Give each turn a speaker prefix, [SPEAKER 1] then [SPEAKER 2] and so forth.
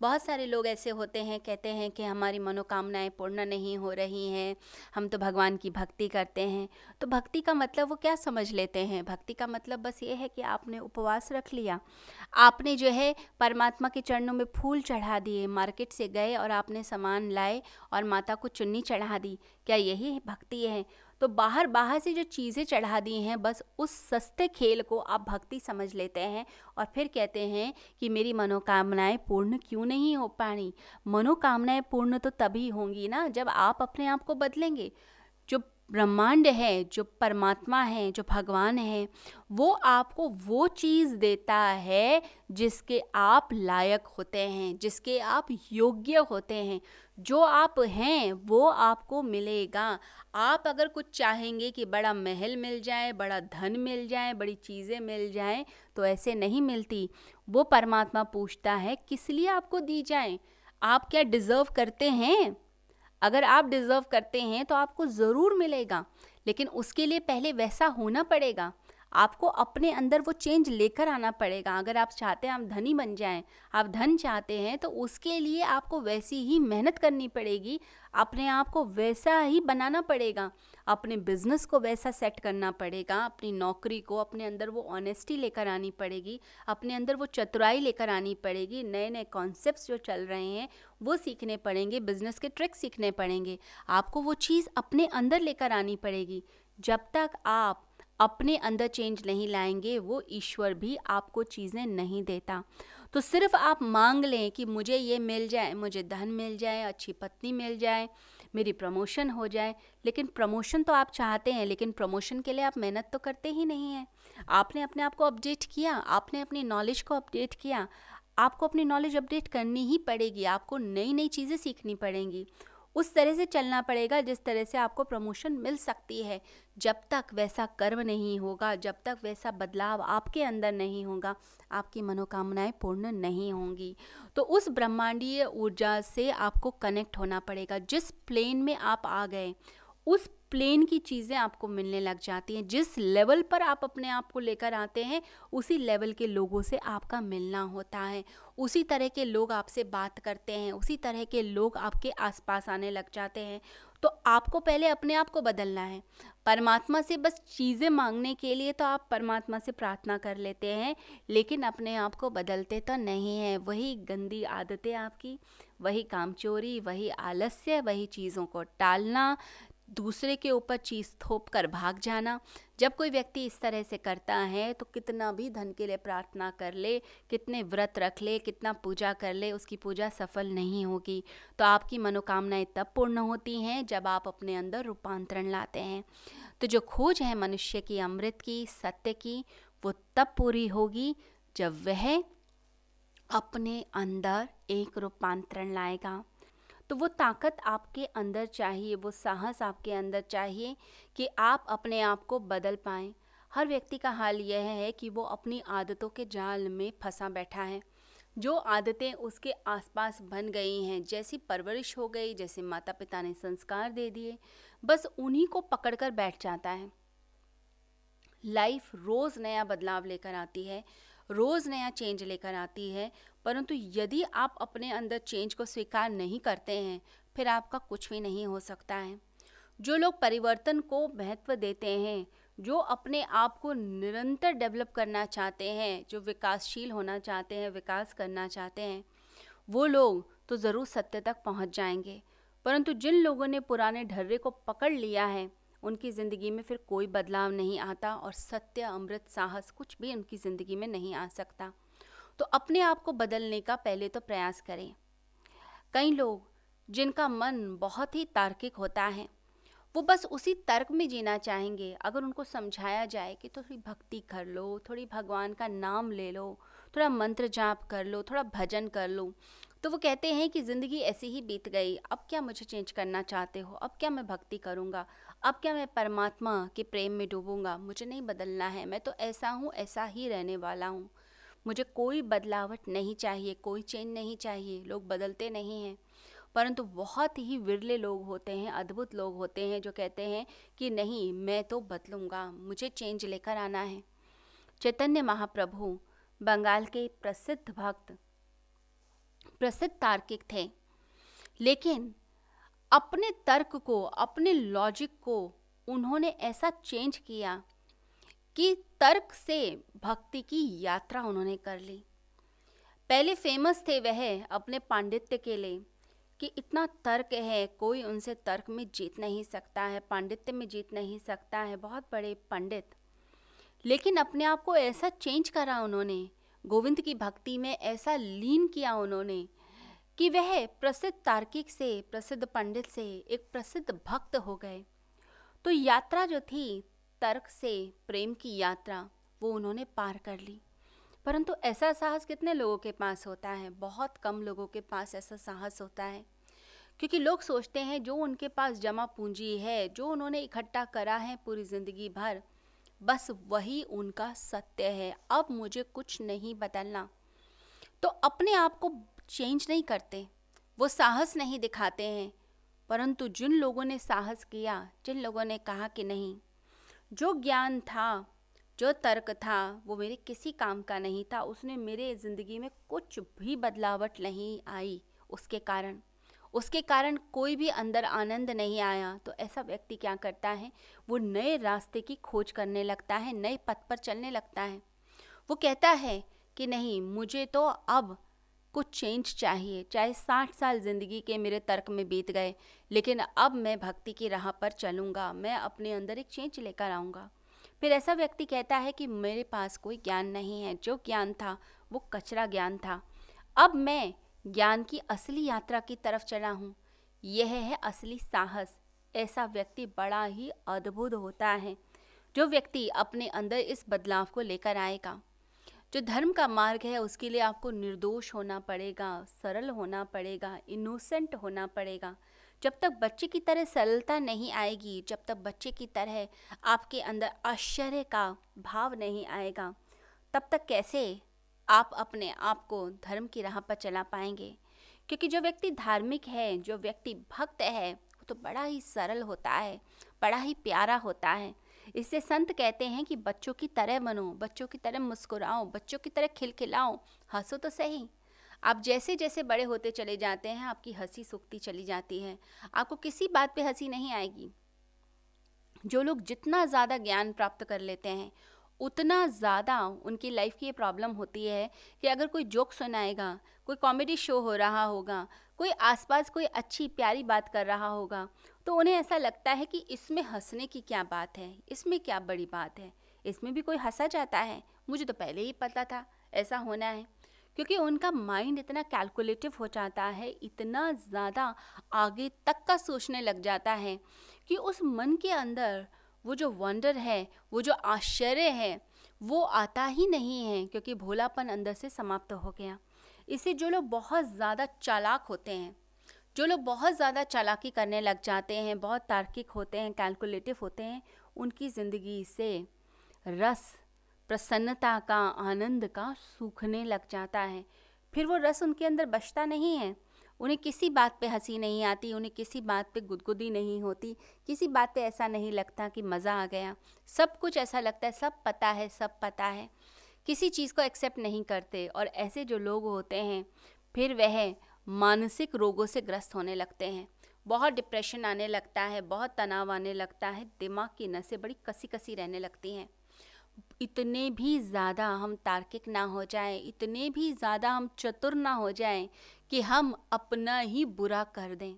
[SPEAKER 1] बहुत सारे लोग ऐसे होते हैं, कहते हैं कि हमारी मनोकामनाएँ पूर्ण नहीं हो रही हैं, हम तो भगवान की भक्ति करते हैं। तो भक्ति का मतलब वो क्या समझ लेते हैं? भक्ति का मतलब बस ये है कि आपने उपवास रख लिया। आपने जो है परमात्मा के चरणों में फूल चढ़ा दिए, मार्केट से गए और आपने सामान लाए और माता को चुन्नी चढ़ा दी। क्या यही भक्ति है? तो बाहर बाहर से जो चीज़ें चढ़ा दी हैं, बस उस सस्ते खेल को आप भक्ति समझ लेते हैं और फिर कहते हैं कि मेरी मनोकामनाएँ पूर्ण क्यों नहीं हो पानी? मनोकामनाएँ पूर्ण तो तभी होंगी ना जब आप अपने आप को बदलेंगे। जो ब्रह्मांड है, जो परमात्मा है, जो भगवान है, वो आपको वो चीज़ देता है जिसके आप लायक होते हैं, जिसके आप योग्य होते हैं। जो आप हैं, वो आपको मिलेगा। आप अगर कुछ चाहेंगे कि बड़ा महल मिल जाए, बड़ा धन मिल जाए, बड़ी चीज़ें मिल जाएँ तो ऐसे नहीं मिलती। वो परमात्मा पूछता है, किस लिए आपको दी जाए? आप क्या डिज़र्व करते हैं? अगर आप डिज़र्व करते हैं तो आपको ज़रूर मिलेगा, लेकिन उसके लिए पहले वैसा होना पड़ेगा। आपको अपने अंदर वो चेंज लेकर आना पड़ेगा। अगर आप चाहते हैं आप धनी बन जाएँ, आप धन चाहते हैं तो उसके लिए आपको वैसी ही मेहनत करनी पड़ेगी। अपने आप को वैसा ही बनाना पड़ेगा। अपने बिज़नेस को वैसा सेट करना पड़ेगा। अपनी नौकरी को अपने अंदर वो ऑनेस्टी लेकर आनी पड़ेगी। अपने अंदर वो चतुराई लेकर आनी पड़ेगी। नए नए कॉन्सेप्ट जो चल रहे हैं, वो सीखने पड़ेंगे। बिज़नेस के ट्रिक्स सीखने पड़ेंगे। आपको वो चीज़ अपने अंदर लेकर आनी पड़ेगी। जब तक आप अपने अंदर चेंज नहीं लाएँगे, वो ईश्वर भी आपको चीज़ें नहीं देता। तो सिर्फ़ आप मांग लें कि मुझे ये मिल जाए, मुझे धन मिल जाए, अच्छी पत्नी मिल जाए, मेरी प्रमोशन हो जाए, लेकिन प्रमोशन तो आप चाहते हैं, लेकिन प्रमोशन के लिए आप मेहनत तो करते ही नहीं हैं। आपने अपने आप को अपडेट किया, आपने अपनी नॉलेज को अपडेट किया, आपको अपनी नॉलेज अपडेट करनी ही पड़ेगी, आपको नई नई चीज़ें सीखनी पड़ेंगी। उस तरह से चलना पड़ेगा जिस तरह से आपको प्रमोशन मिल सकती है। जब तक वैसा कर्म नहीं होगा, जब तक वैसा बदलाव आपके अंदर नहीं होगा, आपकी मनोकामनाएँ पूर्ण नहीं होंगी। तो उस ब्रह्मांडीय ऊर्जा से आपको कनेक्ट होना पड़ेगा, जिस प्लेन में आप आ गए। उस प्लेन की चीज़ें आपको मिलने लग जाती हैं। जिस लेवल पर आप अपने आप को लेकर आते हैं, उसी लेवल के लोगों से आपका मिलना होता है। उसी तरह के लोग आपसे बात करते हैं, उसी तरह के लोग आपके आसपास आने लग जाते हैं। तो आपको पहले अपने आप को बदलना है। परमात्मा से बस चीज़ें मांगने के लिए तो आप परमात्मा से प्रार्थना कर लेते हैं, लेकिन अपने आप को बदलते तो नहीं हैं। वही गंदी आदतें आपकी, वही कामचोरी वही आलस्य, वही चीज़ों को टालना दूसरे के ऊपर चीज़ थोप कर भाग जाना। जब कोई व्यक्ति इस तरह से करता है तो कितना भी धन के लिए प्रार्थना कर ले, कितने व्रत रख ले, कितना पूजा कर ले, उसकी पूजा सफल नहीं होगी। तो आपकी मनोकामनाएँ तब पूर्ण होती हैं, जब आप अपने अंदर रूपांतरण लाते हैं। तो जो खोज है मनुष्य की, अमृत की, सत्य की, वो तब पूरी होगी, जब वह अपने अंदर एक रूपांतरण लाएगा। तो वो ताकत आपके अंदर चाहिए, वो साहस आपके अंदर चाहिए कि आप अपने आप को बदल पाएँ। हर व्यक्ति का हाल यह है कि वो अपनी आदतों के जाल में फंसा बैठा है। जो आदतें उसके आसपास बन गई हैं, जैसी परवरिश हो गई, जैसे माता पिता ने संस्कार दे दिए, बस उन्हीं को पकड़कर बैठ जाता है। लाइफ रोज़ नया बदलाव लेकर आती है। रोज़ नया चेंज लेकर आती है, परंतु यदि आप अपने अंदर चेंज को स्वीकार नहीं करते हैं, फिर आपका कुछ भी नहीं हो सकता है। जो लोग परिवर्तन को महत्व देते हैं, जो अपने आप को निरंतर डेवलप करना चाहते हैं, जो विकासशील होना चाहते हैं, विकास करना चाहते हैं, वो लोग तो ज़रूर सत्य तक पहुँच जाएँगे। परंतु जिन लोगों ने पुराने ढर्रे को पकड़ लिया है उनकी ज़िंदगी में फिर कोई बदलाव नहीं आता और सत्य, अमृत, साहस कुछ भी उनकी ज़िंदगी में नहीं आ सकता। तो अपने आप को बदलने का पहले तो प्रयास करें। कई लोग, जिनका मन बहुत ही तार्किक होता है, वो बस उसी तर्क में जीना चाहेंगे। अगर उनको समझाया जाए कि थोड़ी भक्ति कर लो, थोड़ी भगवान का नाम ले लो, थोड़ा मंत्र जाप कर लो, थोड़ा भजन कर लो तो वो कहते हैं कि ज़िंदगी ऐसी ही बीत गई। अब क्या मुझे चेंज करना चाहते हो? अब क्या मैं भक्ति करूँगा? अब क्या मैं परमात्मा के प्रेम में डूबूँगा? मुझे नहीं बदलना है। मैं तो ऐसा हूँ, ऐसा ही रहने वाला हूँ। मुझे कोई बदलावट नहीं चाहिए, कोई चेंज नहीं चाहिए। लोग बदलते नहीं हैं। परंतु बहुत ही विरले लोग होते हैं, अद्भुत लोग होते हैं, जो कहते हैं कि नहीं, मैं तो बदलूँगा। मुझे चेंज लेकर आना है। चैतन्य महाप्रभु, बंगाल के प्रसिद्ध भक्त, प्रसिद्ध तार्किक थे। लेकिन अपने तर्क को, अपने लॉजिक को उन्होंने ऐसा चेंज किया कि तर्क से भक्ति की यात्रा उन्होंने कर ली। पहले फ़ेमस थे वह अपने पांडित्य के लिए कि इतना तर्क है, कोई उनसे तर्क में जीत नहीं सकता है, पांडित्य में जीत नहीं सकता है, बहुत बड़े पंडित। लेकिन अपने आप को ऐसा चेंज करा उन्होंने, गोविंद की भक्ति में ऐसा लीन किया उन्होंने कि वह प्रसिद्ध तार्किक से, प्रसिद्ध पंडित से एक प्रसिद्ध भक्त हो गए। तो यात्रा जो थी, तर्क से, प्रेम की यात्रा, वो उन्होंने पार कर ली। परंतु ऐसा साहस कितने लोगों के पास होता है? बहुत कम लोगों के पास ऐसा साहस होता है। क्योंकि लोग सोचते हैं, जो उनके पास जमा पूंजी है, जो उन्होंने इकट्ठा करा है पूरी ज़िंदगी भर, बस वही उनका सत्य है। अब मुझे कुछ नहीं बदलना। तो अपने आप को चेंज नहीं करते। वो साहस नहीं दिखाते हैं। परंतु जिन लोगों ने साहस किया, जिन लोगों ने कहा कि नहीं, जो ज्ञान था, जो तर्क था, वो मेरे किसी काम का नहीं था। उसने मेरे ज़िंदगी में कुछ भी बदलावट नहीं आई उसके कारण। उसके कारण कोई भी अंदर आनंद नहीं आया। तो ऐसा व्यक्ति क्या करता है? वो नए रास्ते की खोज करने लगता है, नए पथ पर चलने लगता है। वो कहता है कि नहीं, मुझे तो अब कुछ चेंज चाहिए, चाहे साठ साल ज़िंदगी के मेरे तर्क में बीत गए, लेकिन अब मैं भक्ति की राह पर चलूँगा, मैं अपने अंदर एक चेंज लेकर आऊँगा। फिर ऐसा व्यक्ति कहता है कि मेरे पास कोई ज्ञान नहीं है, जो ज्ञान था, वो कचरा ज्ञान था। अब मैं ज्ञान की असली यात्रा की तरफ़ चला हूँ। यह है असली साहस। ऐसा व्यक्ति बड़ा ही अद्भुत होता है, जो व्यक्ति अपने अंदर इस बदलाव को लेकर आएगा। जो धर्म का मार्ग है, उसके लिए आपको निर्दोष होना पड़ेगा, सरल होना पड़ेगा इनोसेंट होना पड़ेगा। जब तक बच्चे की तरह सरलता नहीं आएगी, जब तक बच्चे की तरह आपके अंदर आश्चर्य का भाव नहीं आएगा, तब तक कैसे आप अपने आप को धर्म की राह पर चला पाएँगे? क्योंकि जो व्यक्ति धार्मिक है, जो व्यक्ति भक्त है, वो तो बड़ा ही सरल होता है, बड़ा ही प्यारा होता है। इससे संत कहते हैं कि बच्चों की तरह बनो, बच्चों की तरह मुस्कुराओ, बच्चों की तरह खिलखिलाओ। हंसो तो सही। आप जैसे जैसे बड़े होते चले जाते हैं, आपकी हँसी सूखती चली जाती है। आपको किसी बात पे हँसी नहीं आएगी। जो लोग जितना ज़्यादा ज्ञान प्राप्त कर लेते हैं, उतना ज़्यादा उनकी लाइफ की ये प्रॉब्लम होती है कि अगर कोई जोक सुनाएगा, कोई कॉमेडी शो हो रहा होगा, कोई आसपास कोई अच्छी प्यारी बात कर रहा होगा तो उन्हें ऐसा लगता है कि इसमें हंसने की क्या बात है, इसमें क्या बड़ी बात है, इसमें भी कोई हंसा जाता है। मुझे तो पहले ही पता था, ऐसा होना है। क्योंकि उनका माइंड इतना कैलकुलेटिव हो जाता है, इतना ज़्यादा आगे तक का सोचने लग जाता है कि उस मन के अंदर वो जो वंडर है, वो जो आश्चर्य है, वो आता ही नहीं है, क्योंकि भोलापन अंदर से समाप्त हो गया। इसे जो लोग बहुत ज़्यादा चालाक होते हैं जो लोग बहुत ज़्यादा चालाकी करने लग जाते हैं, बहुत तार्किक होते हैं कैलकुलेटिव होते हैं, उनकी ज़िंदगी से रस, प्रसन्नता का, आनंद का सूखने लग जाता है। फिर वो रस उनके अंदर बचता नहीं है। उन्हें किसी बात पे हँसी नहीं आती, उन्हें किसी बात पे गुदगुदी नहीं होती, किसी बात पे ऐसा नहीं लगता कि मज़ा आ गया। सब कुछ ऐसा लगता है, सब पता है, सब पता है। किसी चीज़ को एक्सेप्ट नहीं करते और ऐसे जो लोग होते हैं, फिर वह मानसिक रोगों से ग्रस्त होने लगते हैं। बहुत डिप्रेशन आने लगता है, बहुत तनाव आने लगता है, दिमाग की नसें बड़ी कसी कसी रहने लगती हैं। इतने भी ज़्यादा हम तार्किक ना हो जाएँ, इतने भी ज़्यादा हम चतुर ना हो जाएँ कि हम अपना ही बुरा कर दें।